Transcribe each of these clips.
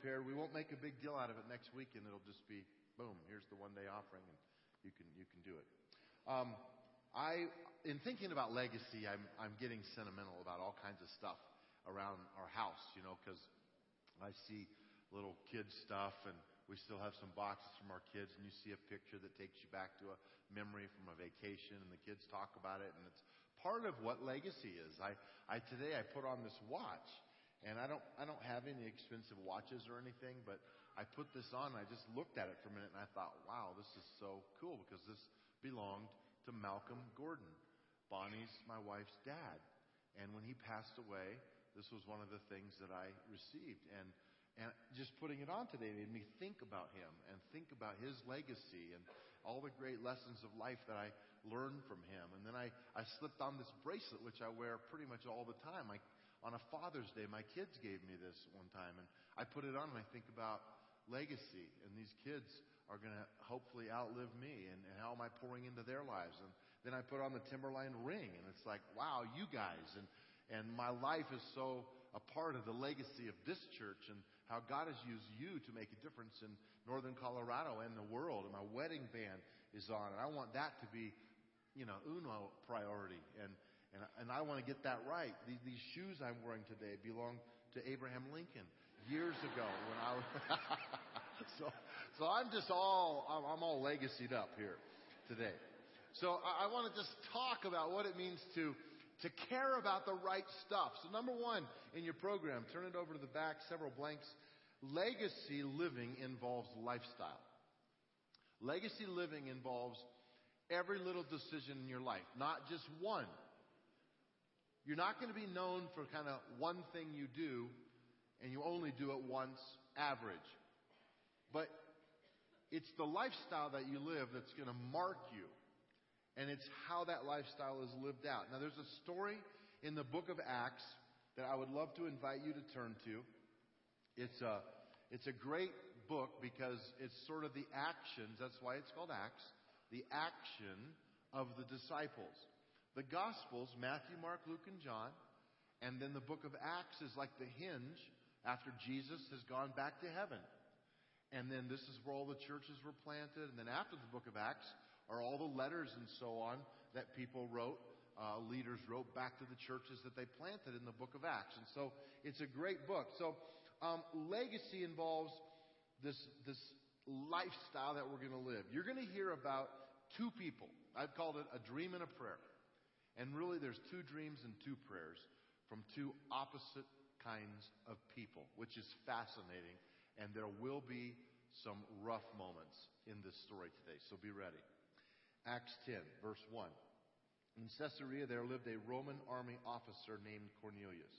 prepared. We won't make a big deal out of it next weekend. It'll just be boom. Here's the one day offering, and you can you can do it. Um, I, in thinking about legacy, I'm I'm getting sentimental about all kinds of stuff around our house. You know, because I see little kid stuff and we still have some boxes from our kids and you see a picture that takes you back to a memory from a vacation and the kids talk about it and it's part of what legacy is. I, I today I put on this watch and I don't I don't have any expensive watches or anything, but I put this on and I just looked at it for a minute and I thought, wow, this is so cool because this belonged to Malcolm Gordon, Bonnie's my wife's dad. And when he passed away, this was one of the things that I received. And and just putting it on today made me think about him and think about his legacy and all the great lessons of life that I learned from him. And then I, I slipped on this bracelet, which I wear pretty much all the time. I, on a Father's Day, my kids gave me this one time, and I put it on and I think about legacy. And these kids are going to hopefully outlive me, and, and how am I pouring into their lives? And then I put on the Timberline ring, and it's like, wow, you guys. And, and my life is so a part of the legacy of this church and how God has used you to make a difference in northern Colorado and the world. And my wedding band is on, and I want that to be, you know, uno priority. And and and I want to get that right. These, these shoes I'm wearing today belong to Abraham Lincoln years ago when I was. so so I'm just all I'm, I'm all legacied up here today. So I, I want to just talk about what it means to to care about the right stuff. So, number one in your program, turn it over to the back, several blanks. Legacy living involves lifestyle. Legacy living involves every little decision in your life, not just one. You're not going to be known for kind of one thing you do and you only do it once, average. But it's the lifestyle that you live that's going to mark you and it's how that lifestyle is lived out. Now, there's a story in the book of Acts that I would love to invite you to turn to. It's a, it's a great book because it's sort of the actions, that's why it's called Acts, the action of the disciples. The Gospels, Matthew, Mark, Luke, and John, and then the book of Acts is like the hinge after Jesus has gone back to heaven. And then this is where all the churches were planted. And then after the book of Acts, are all the letters and so on that people wrote, uh, leaders wrote back to the churches that they planted in the book of Acts. And so it's a great book. So um, legacy involves this, this lifestyle that we're going to live. You're going to hear about two people. I've called it a dream and a prayer. And really, there's two dreams and two prayers from two opposite kinds of people, which is fascinating. And there will be some rough moments in this story today, so be ready. Acts 10, verse 1. In Caesarea, there lived a Roman army officer named Cornelius,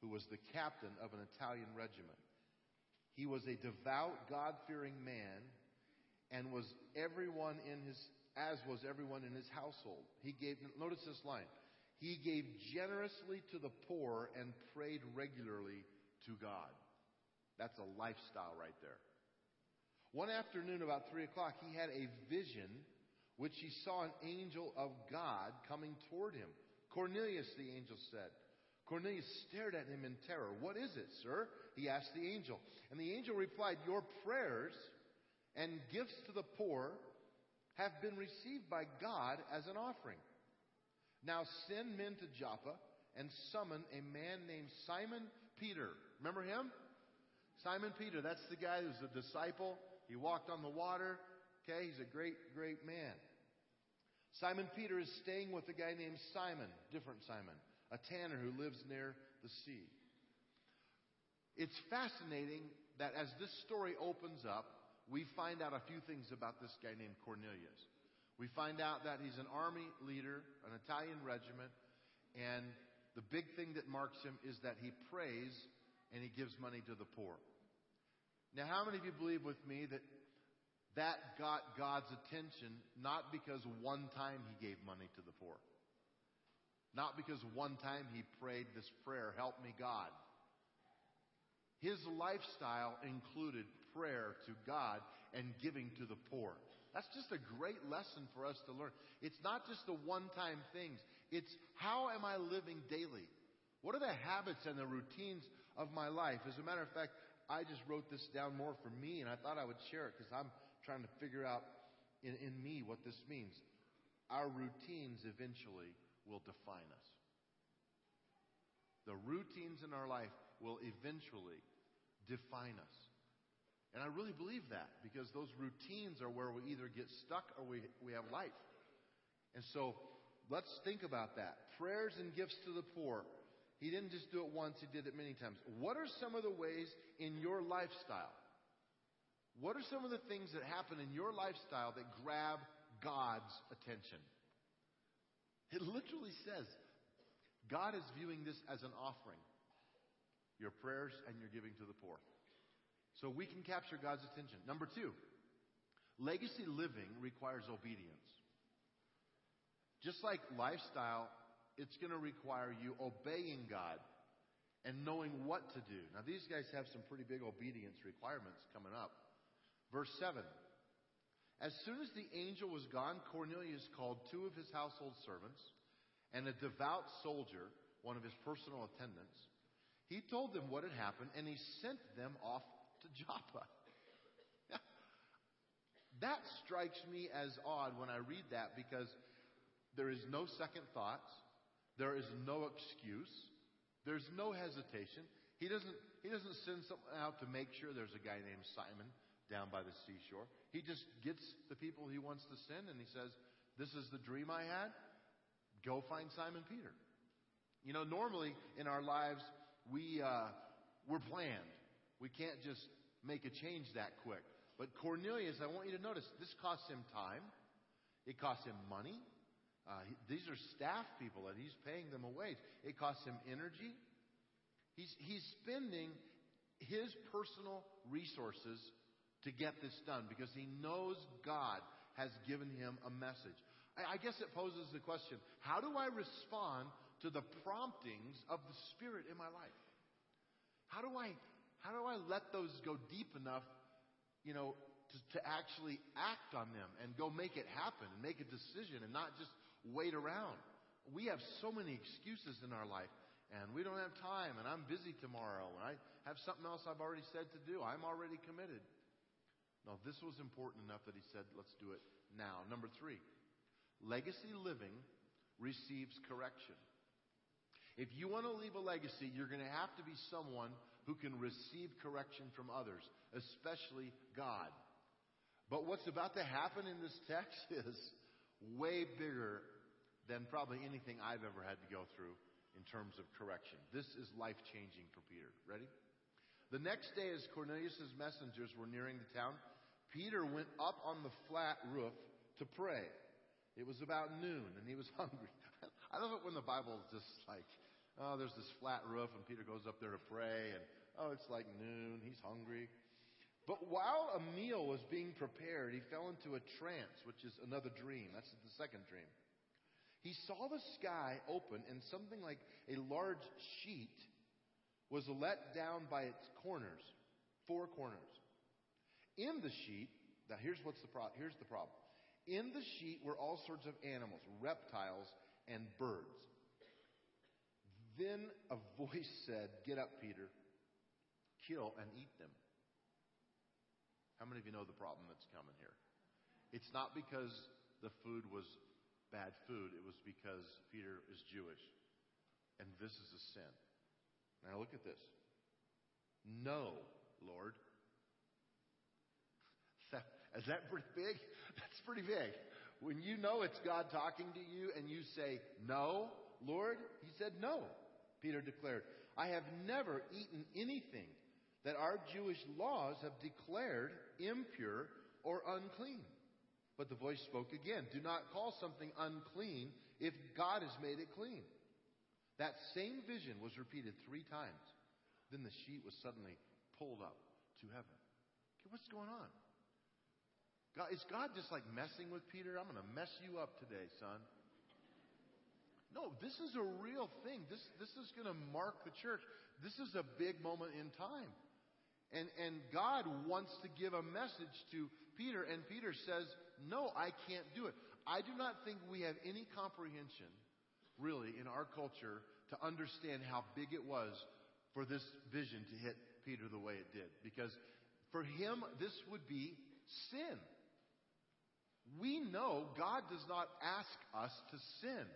who was the captain of an Italian regiment. He was a devout, God fearing man, and was everyone in his, as was everyone in his household. He gave, notice this line, he gave generously to the poor and prayed regularly to God. That's a lifestyle right there. One afternoon, about three o'clock, he had a vision which he saw an angel of God coming toward him. Cornelius, the angel said. Cornelius stared at him in terror. What is it, sir? He asked the angel. And the angel replied, Your prayers and gifts to the poor have been received by God as an offering. Now send men to Joppa and summon a man named Simon Peter. Remember him? Simon Peter, that's the guy who's a disciple. He walked on the water. Okay, he's a great, great man. Simon Peter is staying with a guy named Simon, different Simon, a tanner who lives near the sea. It's fascinating that as this story opens up, we find out a few things about this guy named Cornelius. We find out that he's an army leader, an Italian regiment, and the big thing that marks him is that he prays and he gives money to the poor. Now, how many of you believe with me that that got God's attention not because one time he gave money to the poor. Not because one time he prayed this prayer, help me God. His lifestyle included prayer to God and giving to the poor. That's just a great lesson for us to learn. It's not just the one time things, it's how am I living daily? What are the habits and the routines of my life? As a matter of fact, I just wrote this down more for me, and I thought I would share it because I'm trying to figure out in, in me what this means. Our routines eventually will define us. The routines in our life will eventually define us. And I really believe that because those routines are where we either get stuck or we, we have life. And so let's think about that. Prayers and gifts to the poor. He didn't just do it once, he did it many times. What are some of the ways in your lifestyle? What are some of the things that happen in your lifestyle that grab God's attention? It literally says God is viewing this as an offering your prayers and your giving to the poor. So we can capture God's attention. Number two, legacy living requires obedience. Just like lifestyle, it's going to require you obeying God and knowing what to do. Now, these guys have some pretty big obedience requirements coming up. Verse 7 As soon as the angel was gone, Cornelius called two of his household servants and a devout soldier, one of his personal attendants. He told them what had happened, and he sent them off to Joppa. that strikes me as odd when I read that because there is no second thoughts, there is no excuse, there's no hesitation. He doesn't, he doesn't send someone out to make sure there's a guy named Simon down by the seashore. He just gets the people he wants to send and he says, This is the dream I had. Go find Simon Peter. You know, normally in our lives, we, uh, we're planned. We can't just make a change that quick. But Cornelius, I want you to notice, this costs him time. It costs him money. Uh, he, these are staff people and he's paying them a wage. It costs him energy. He's, he's spending his personal resources to get this done because he knows God has given him a message. I, I guess it poses the question how do I respond to the promptings of the Spirit in my life? How do I how do I let those go deep enough, you know, to, to actually act on them and go make it happen and make a decision and not just wait around? We have so many excuses in our life and we don't have time and I'm busy tomorrow and I have something else I've already said to do. I'm already committed. No, this was important enough that he said, let's do it now. Number three, legacy living receives correction. If you want to leave a legacy, you're going to have to be someone who can receive correction from others, especially God. But what's about to happen in this text is way bigger than probably anything I've ever had to go through in terms of correction. This is life changing for Peter. Ready? The next day, as Cornelius' messengers were nearing the town, Peter went up on the flat roof to pray. It was about noon, and he was hungry. I love it when the Bible is just like, Oh, there's this flat roof, and Peter goes up there to pray, and oh, it's like noon. He's hungry. But while a meal was being prepared, he fell into a trance, which is another dream. That's the second dream. He saw the sky open, and something like a large sheet was let down by its corners, four corners. In the sheet, now here's what's the. Here's the problem. In the sheet were all sorts of animals, reptiles, and birds. Then a voice said, Get up, Peter, kill and eat them. How many of you know the problem that's coming here? It's not because the food was bad food, it was because Peter is Jewish. And this is a sin. Now look at this. No, Lord. Is that pretty big? That's pretty big. When you know it's God talking to you and you say, No, Lord, He said no. Peter declared, I have never eaten anything that our Jewish laws have declared impure or unclean. But the voice spoke again Do not call something unclean if God has made it clean. That same vision was repeated three times. Then the sheet was suddenly pulled up to heaven. Okay, what's going on? God, is God just like messing with Peter? I'm going to mess you up today, son. No, this is a real thing. This, this is going to mark the church. This is a big moment in time. And, and God wants to give a message to Peter, and Peter says, No, I can't do it. I do not think we have any comprehension, really, in our culture to understand how big it was for this vision to hit Peter the way it did. Because for him, this would be sin. We know God does not ask us to sin.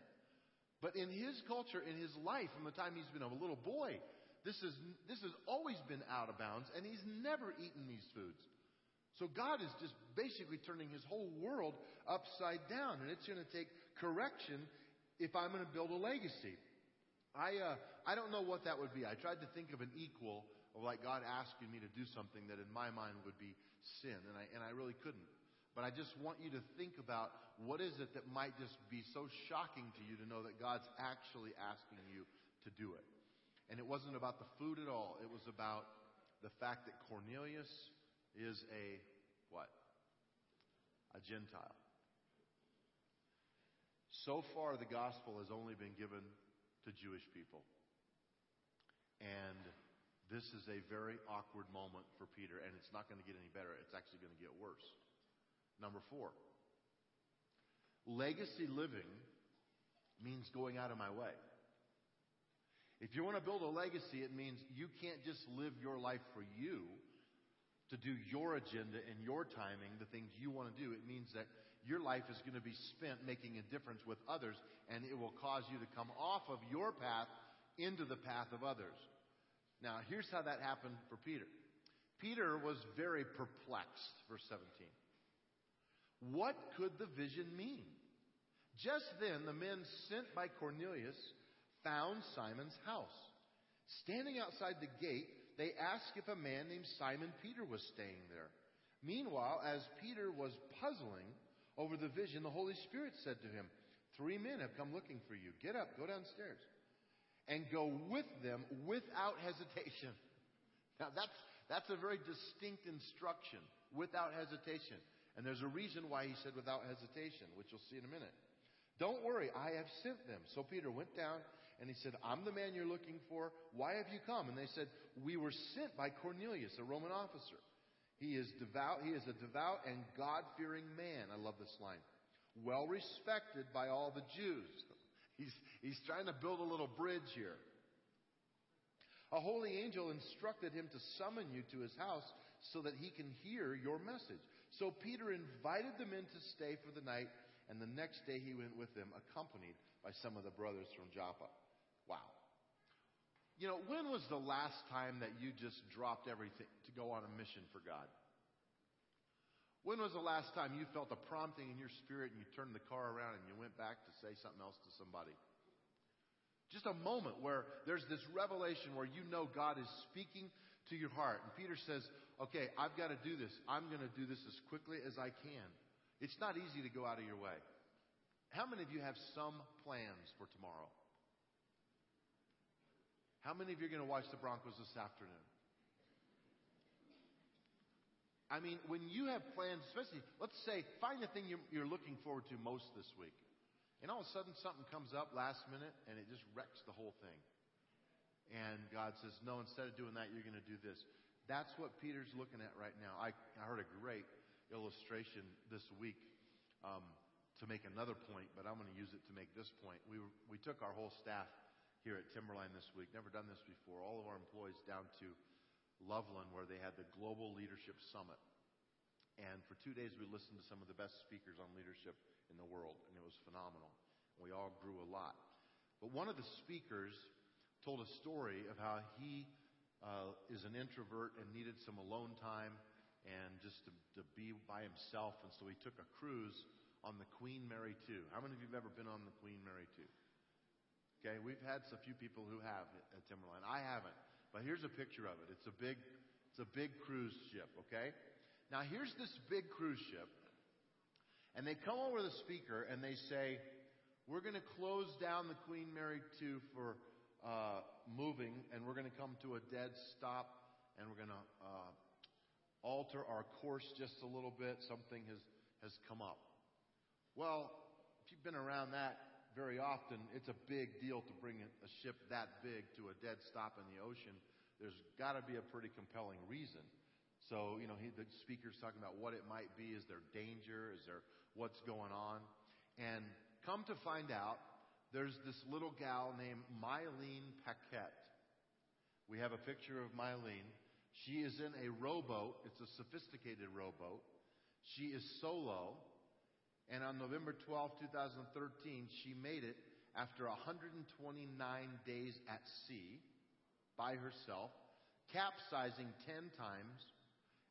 But in his culture, in his life, from the time he's been a little boy, this, is, this has always been out of bounds, and he's never eaten these foods. So God is just basically turning his whole world upside down, and it's going to take correction if I'm going to build a legacy. I, uh, I don't know what that would be. I tried to think of an equal of like God asking me to do something that in my mind would be sin, and I, and I really couldn't. But I just want you to think about what is it that might just be so shocking to you to know that God's actually asking you to do it. And it wasn't about the food at all. It was about the fact that Cornelius is a what? A Gentile. So far, the gospel has only been given to Jewish people. And this is a very awkward moment for Peter, and it's not going to get any better. It's actually going to get worse. Number four, legacy living means going out of my way. If you want to build a legacy, it means you can't just live your life for you to do your agenda and your timing, the things you want to do. It means that your life is going to be spent making a difference with others, and it will cause you to come off of your path into the path of others. Now, here's how that happened for Peter. Peter was very perplexed, verse 17. What could the vision mean? Just then, the men sent by Cornelius found Simon's house. Standing outside the gate, they asked if a man named Simon Peter was staying there. Meanwhile, as Peter was puzzling over the vision, the Holy Spirit said to him, Three men have come looking for you. Get up, go downstairs, and go with them without hesitation. Now, that's, that's a very distinct instruction without hesitation. And there's a reason why he said without hesitation, which you'll see in a minute. Don't worry, I have sent them. So Peter went down and he said, I'm the man you're looking for. Why have you come? And they said, We were sent by Cornelius, a Roman officer. He is devout, he is a devout and God fearing man. I love this line. Well respected by all the Jews. He's, he's trying to build a little bridge here. A holy angel instructed him to summon you to his house so that he can hear your message. So Peter invited the men to stay for the night, and the next day he went with them, accompanied by some of the brothers from Joppa. Wow. You know, when was the last time that you just dropped everything to go on a mission for God? When was the last time you felt a prompting in your spirit and you turned the car around and you went back to say something else to somebody? Just a moment where there's this revelation where you know God is speaking to your heart. And Peter says, okay, I've got to do this. I'm going to do this as quickly as I can. It's not easy to go out of your way. How many of you have some plans for tomorrow? How many of you are going to watch the Broncos this afternoon? I mean, when you have plans, especially, let's say, find the thing you're, you're looking forward to most this week. And all of a sudden something comes up last minute and it just wrecks the whole thing. And God says, no, instead of doing that, you're going to do this. That's what Peter's looking at right now. I, I heard a great illustration this week um, to make another point, but I'm going to use it to make this point. We, were, we took our whole staff here at Timberline this week, never done this before, all of our employees down to Loveland where they had the Global Leadership Summit. And for two days, we listened to some of the best speakers on leadership in the world, and it was phenomenal. We all grew a lot. But one of the speakers told a story of how he uh, is an introvert and needed some alone time and just to, to be by himself. And so he took a cruise on the Queen Mary 2. How many of you have ever been on the Queen Mary 2? Okay, we've had a few people who have at Timberline. I haven't, but here's a picture of it. It's a big, it's a big cruise ship. Okay, now here's this big cruise ship, and they come over the speaker and they say, "We're going to close down the Queen Mary 2 for uh, moving, and we're going to come to a dead stop, and we're going to uh, alter our course just a little bit. Something has, has come up. Well, if you've been around that very often, it's a big deal to bring a ship that big to a dead stop in the ocean. There's got to be a pretty compelling reason. So, you know, he, the speaker's talking about what it might be. Is there danger? Is there what's going on? And come to find out, there's this little gal named Mylene Paquette. We have a picture of Mylene. She is in a rowboat. It's a sophisticated rowboat. She is solo. And on November 12, 2013, she made it after 129 days at sea by herself, capsizing 10 times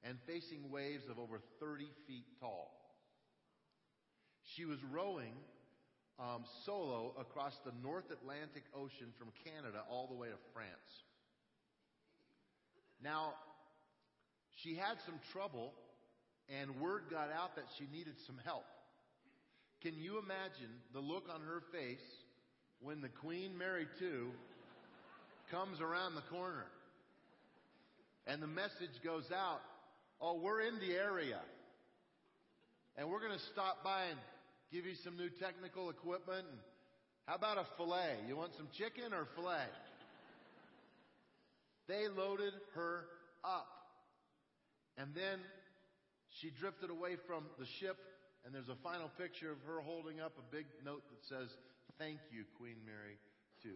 and facing waves of over 30 feet tall. She was rowing um, solo across the North Atlantic Ocean from Canada all the way to France. Now, she had some trouble, and word got out that she needed some help. Can you imagine the look on her face when the Queen Mary II comes around the corner? And the message goes out, oh, we're in the area. And we're going to stop by and give you some new technical equipment. And how about a filet? You want some chicken or filet? They loaded her up. And then she drifted away from the ship, and there's a final picture of her holding up a big note that says, Thank you, Queen Mary II.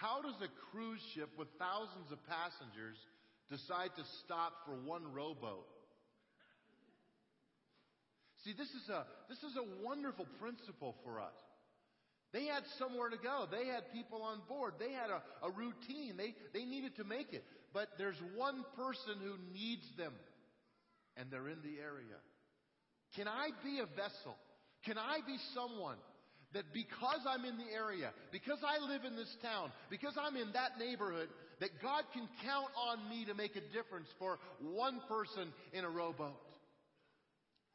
How does a cruise ship with thousands of passengers decide to stop for one rowboat? See, this is a, this is a wonderful principle for us. They had somewhere to go. They had people on board. They had a, a routine. They, they needed to make it. But there's one person who needs them, and they're in the area. Can I be a vessel? Can I be someone that because I'm in the area, because I live in this town, because I'm in that neighborhood, that God can count on me to make a difference for one person in a rowboat?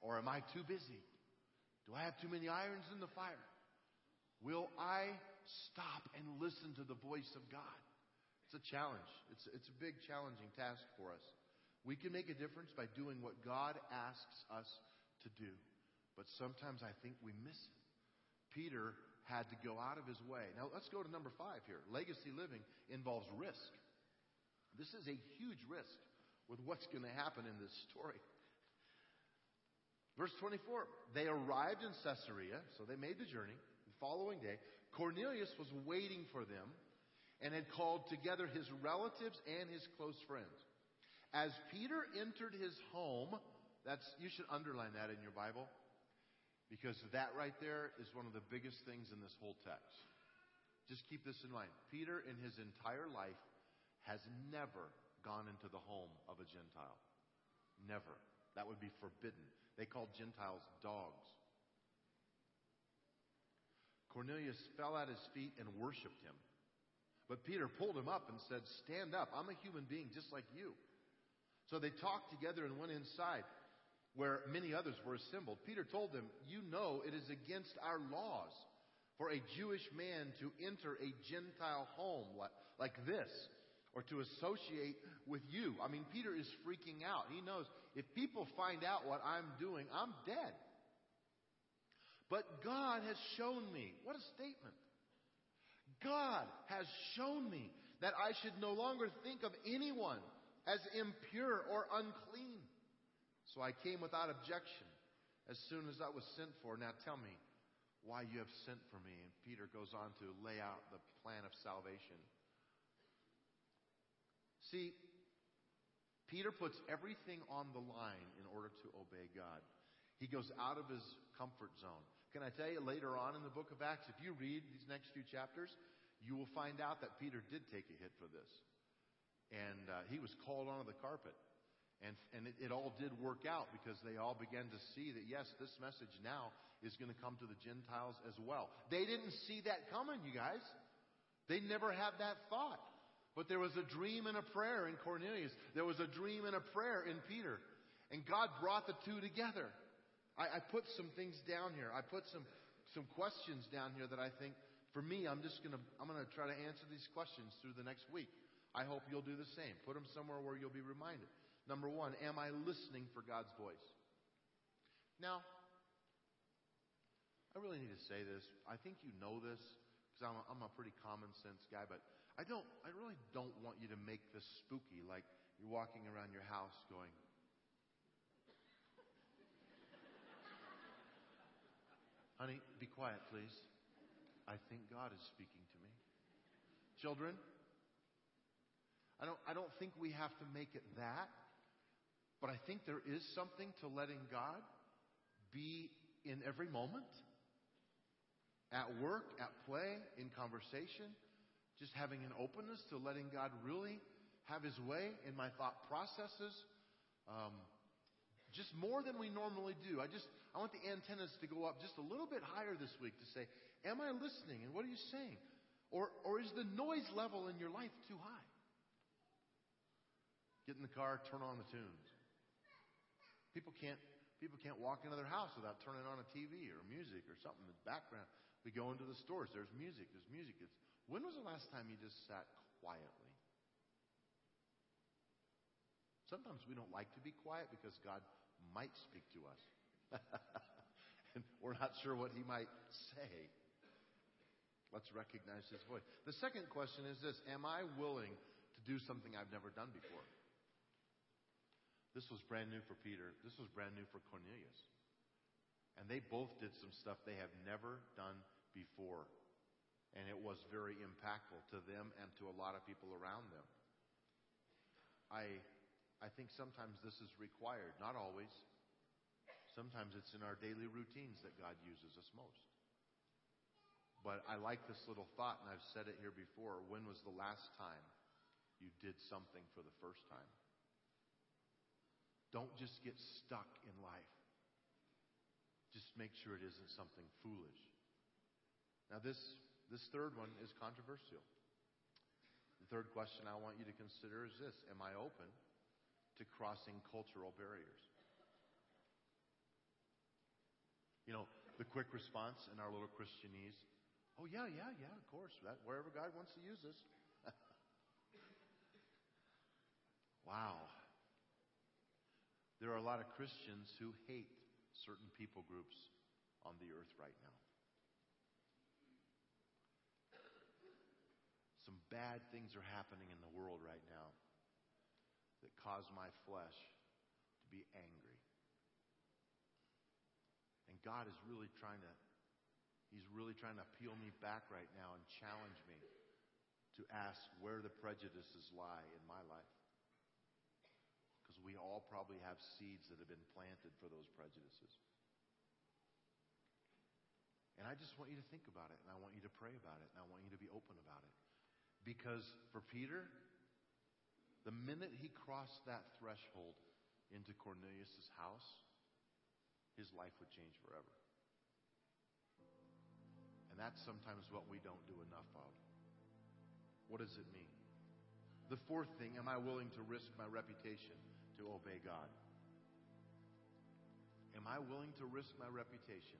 Or am I too busy? Do I have too many irons in the fire? Will I stop and listen to the voice of God? It's a challenge. It's, it's a big, challenging task for us. We can make a difference by doing what God asks us to do. But sometimes I think we miss it. Peter had to go out of his way. Now let's go to number five here. Legacy living involves risk. This is a huge risk with what's going to happen in this story. Verse 24, they arrived in Caesarea, so they made the journey The following day, Cornelius was waiting for them and had called together his relatives and his close friends. As Peter entered his home, that's you should underline that in your Bible because that right there is one of the biggest things in this whole text. Just keep this in mind. Peter in his entire life has never gone into the home of a Gentile. Never. That would be forbidden. They called Gentiles dogs. Cornelius fell at his feet and worshiped him. But Peter pulled him up and said, Stand up. I'm a human being just like you. So they talked together and went inside where many others were assembled. Peter told them, You know it is against our laws for a Jewish man to enter a Gentile home like this or to associate with you. I mean, Peter is freaking out. He knows if people find out what I'm doing, I'm dead. But God has shown me. What a statement. God has shown me that I should no longer think of anyone as impure or unclean. So I came without objection as soon as I was sent for. Now tell me why you have sent for me. And Peter goes on to lay out the plan of salvation. See, Peter puts everything on the line in order to obey God. He goes out of his comfort zone. Can I tell you later on in the book of Acts, if you read these next few chapters, you will find out that Peter did take a hit for this. And uh, he was called onto the carpet. And, and it, it all did work out because they all began to see that, yes, this message now is going to come to the Gentiles as well. They didn't see that coming, you guys. They never had that thought. But there was a dream and a prayer in Cornelius. There was a dream and a prayer in Peter. And God brought the two together. I, I put some things down here. I put some, some questions down here that I think, for me, I'm just going to, I'm to try to answer these questions through the next week. I hope you'll do the same. Put them somewhere where you'll be reminded. Number one, am I listening for God's voice? Now, I really need to say this. I think you know this because I'm, I'm a pretty common sense guy, but I don't, I really don't want you to make this spooky like you're walking around your house going, Honey, be quiet, please. I think God is speaking to me. Children, I don't, I don't think we have to make it that. But I think there is something to letting God be in every moment at work, at play, in conversation, just having an openness to letting God really have His way in my thought processes. Um, just more than we normally do. I just I want the antennas to go up just a little bit higher this week to say, am I listening and what are you saying? Or or is the noise level in your life too high? Get in the car, turn on the tunes. People can't people can't walk into their house without turning on a TV or music or something in the background. We go into the stores. There's music. There's music. It's, when was the last time you just sat quietly? Sometimes we don't like to be quiet because God might speak to us. and we're not sure what He might say. Let's recognize His voice. The second question is this Am I willing to do something I've never done before? This was brand new for Peter. This was brand new for Cornelius. And they both did some stuff they have never done before. And it was very impactful to them and to a lot of people around them. I, I think sometimes this is required, not always. Sometimes it's in our daily routines that God uses us most. But I like this little thought, and I've said it here before. When was the last time you did something for the first time? Don't just get stuck in life. Just make sure it isn't something foolish. Now, this, this third one is controversial. The third question I want you to consider is this Am I open to crossing cultural barriers? You know, the quick response in our little Christianese oh, yeah, yeah, yeah, of course, that, wherever God wants to use us. wow. There are a lot of Christians who hate certain people groups on the earth right now. Some bad things are happening in the world right now that cause my flesh to be angry. And God is really trying to He's really trying to peel me back right now and challenge me to ask where the prejudices lie in my life Because we all probably have seeds that have been planted for those prejudices. And I just want you to think about it, and I want you to pray about it, and I want you to be open about it. Because for Peter, the minute he crossed that threshold into Cornelius' house, his life would change forever. And that's sometimes what we don't do enough of. What does it mean? The fourth thing, am I willing to risk my reputation? to obey God? Am I willing to risk my reputation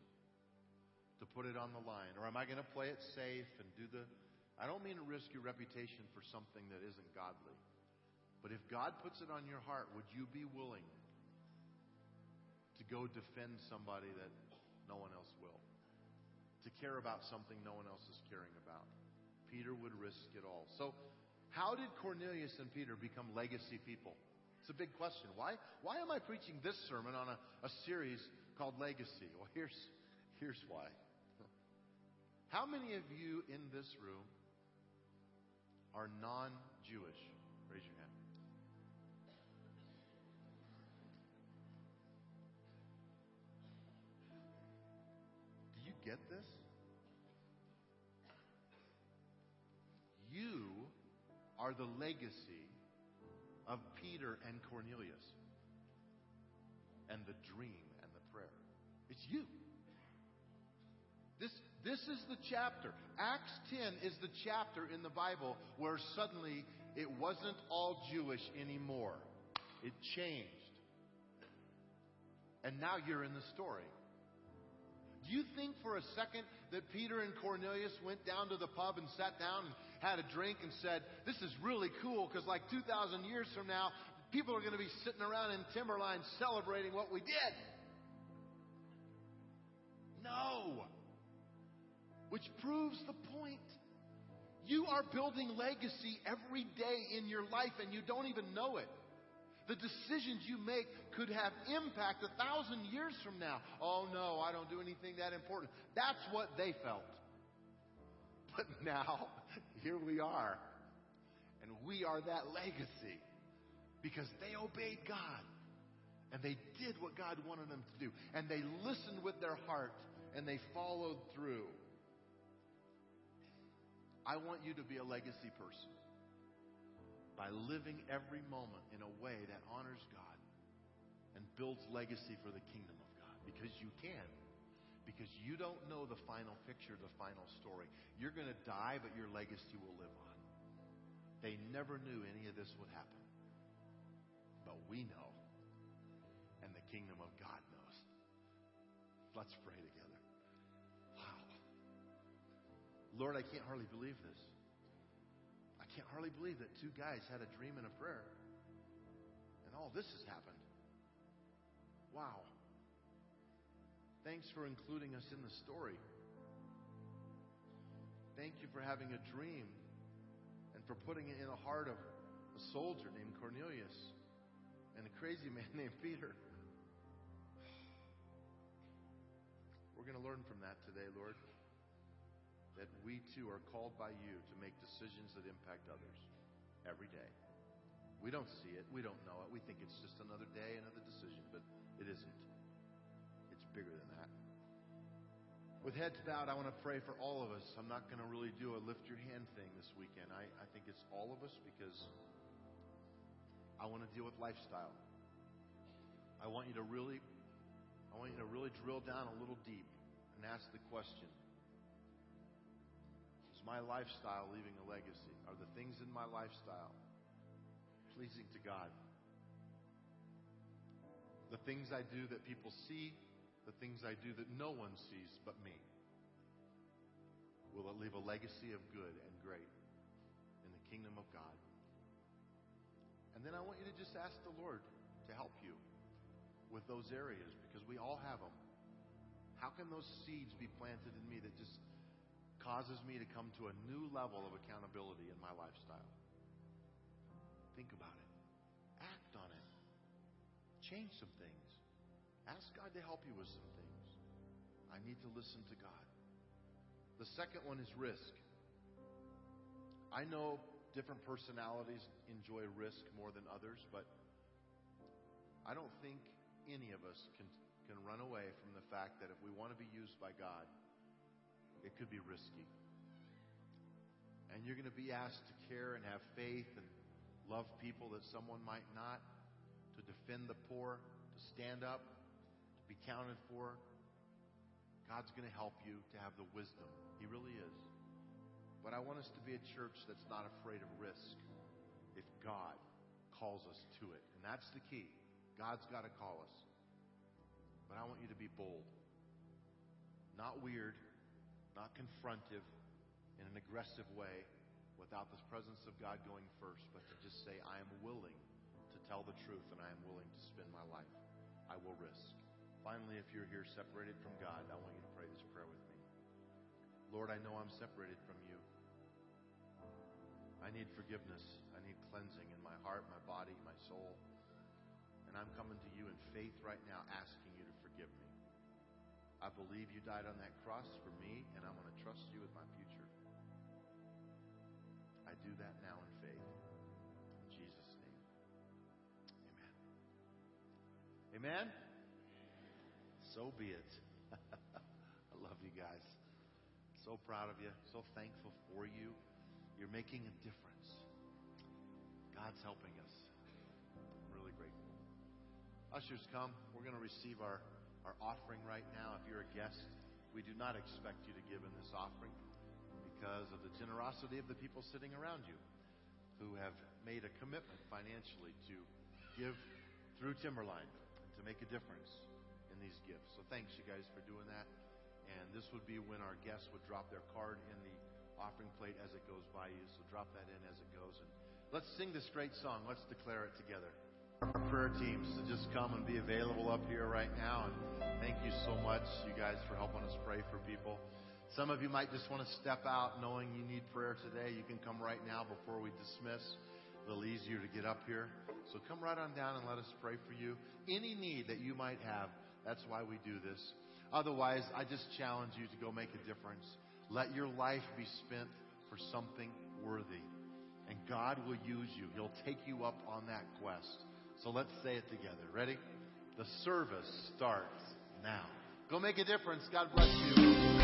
to put it on the line? Or am I going to play it safe and do the. I don't mean to risk your reputation for something that isn't godly. But if God puts it on your heart, would you be willing to go defend somebody that no one else will? To care about something no one else is caring about? Peter would risk it all. So, how did Cornelius and Peter become legacy people? It's a big question. Why, why am I preaching this sermon on a, a series called Legacy? Well, here's, here's why. How many of you in this room are non Jewish? Raise your hand. Do you get this? You are the legacy of Peter and Cornelius and the dream and the prayer. It's you. This, this is the chapter. Acts 10 is the chapter in the Bible where suddenly it wasn't all Jewish anymore. It changed. And now you're in the story. Do you think for a second that Peter and Cornelius went down to the pub and sat down and had a drink and said, This is really cool because, like 2,000 years from now, people are going to be sitting around in Timberline celebrating what we did? No. Which proves the point. You are building legacy every day in your life and you don't even know it. The decisions you make could have impact a thousand years from now. Oh no, I don't do anything that important. That's what they felt. But now, here we are. And we are that legacy because they obeyed God. And they did what God wanted them to do. And they listened with their heart and they followed through. I want you to be a legacy person by living every moment in a way that honors God and builds legacy for the kingdom of God because you can. Because you don't know the final picture, the final story. You're going to die, but your legacy will live on. They never knew any of this would happen. But we know, and the kingdom of God knows. Let's pray together. Lord, I can't hardly believe this. I can't hardly believe that two guys had a dream and a prayer, and all this has happened. Wow. Thanks for including us in the story. Thank you for having a dream and for putting it in the heart of a soldier named Cornelius and a crazy man named Peter. We're going to learn from that today, Lord. That we too are called by you to make decisions that impact others every day. We don't see it. We don't know it. We think it's just another day, another decision, but it isn't. It's bigger than that. With heads bowed, I want to pray for all of us. I'm not going to really do a lift your hand thing this weekend. I, I think it's all of us because I want to deal with lifestyle. I want you to really, I want you to really drill down a little deep and ask the question: my lifestyle leaving a legacy? Are the things in my lifestyle pleasing to God? The things I do that people see, the things I do that no one sees but me. Will it leave a legacy of good and great in the kingdom of God? And then I want you to just ask the Lord to help you with those areas because we all have them. How can those seeds be planted in me that just causes me to come to a new level of accountability in my lifestyle? Think about it. Act on it. Change some things. Ask God to help you with some things. I need to listen to God. The second one is risk. I know different personalities enjoy risk more than others, but I don't think any of us can, can run away from the fact that if we want to be used by God, it could be risky. And you're going to be asked to care and have faith and love people that someone might not, to defend the poor, to stand up, to be counted for. God's going to help you to have the wisdom. He really is. But I want us to be a church that's not afraid of risk if God calls us to it. And that's the key. God's got to call us. But I want you to be bold. Not weird, not confrontive, in an aggressive way, without the presence of God going first, but to just say, I am willing to tell the truth and I am willing to spend my life. I will risk. Finally, if you're here separated from God, I want you to pray this prayer with me. Lord, I know I'm separated from you. I need forgiveness. I need cleansing in my heart, my body, my soul. And I'm coming to you in faith right now, asking you to forgive me. I believe you died on that cross for me, and I'm going to trust you with my future. I do that now in faith. In Jesus' name. Amen. Amen? So be it. I love you guys. So proud of you. So thankful for you. You're making a difference. God's helping us. I'm really grateful. Ushers, come. We're going to receive our, our offering right now. If you're a guest, we do not expect you to give in this offering because of the generosity of the people sitting around you who have made a commitment financially to give through Timberline and to make a difference in these gifts. So thanks, you guys, for doing that. And this would be when our guests would drop their card in the offering plate as it goes by you. So drop that in as it goes. And let's sing this great song. Let's declare it together. Our prayer teams to just come and be available up here right now. And thank you so much, you guys, for helping us pray for people. Some of you might just want to step out knowing you need prayer today. You can come right now before we dismiss. A little easier to get up here. So come right on down and let us pray for you. Any need that you might have, that's why we do this. Otherwise, I just challenge you to go make a difference. Let your life be spent for something worthy. and God will use you. He'll take you up on that quest. So let's say it together. Ready? The service starts now. Go make a difference. God bless you.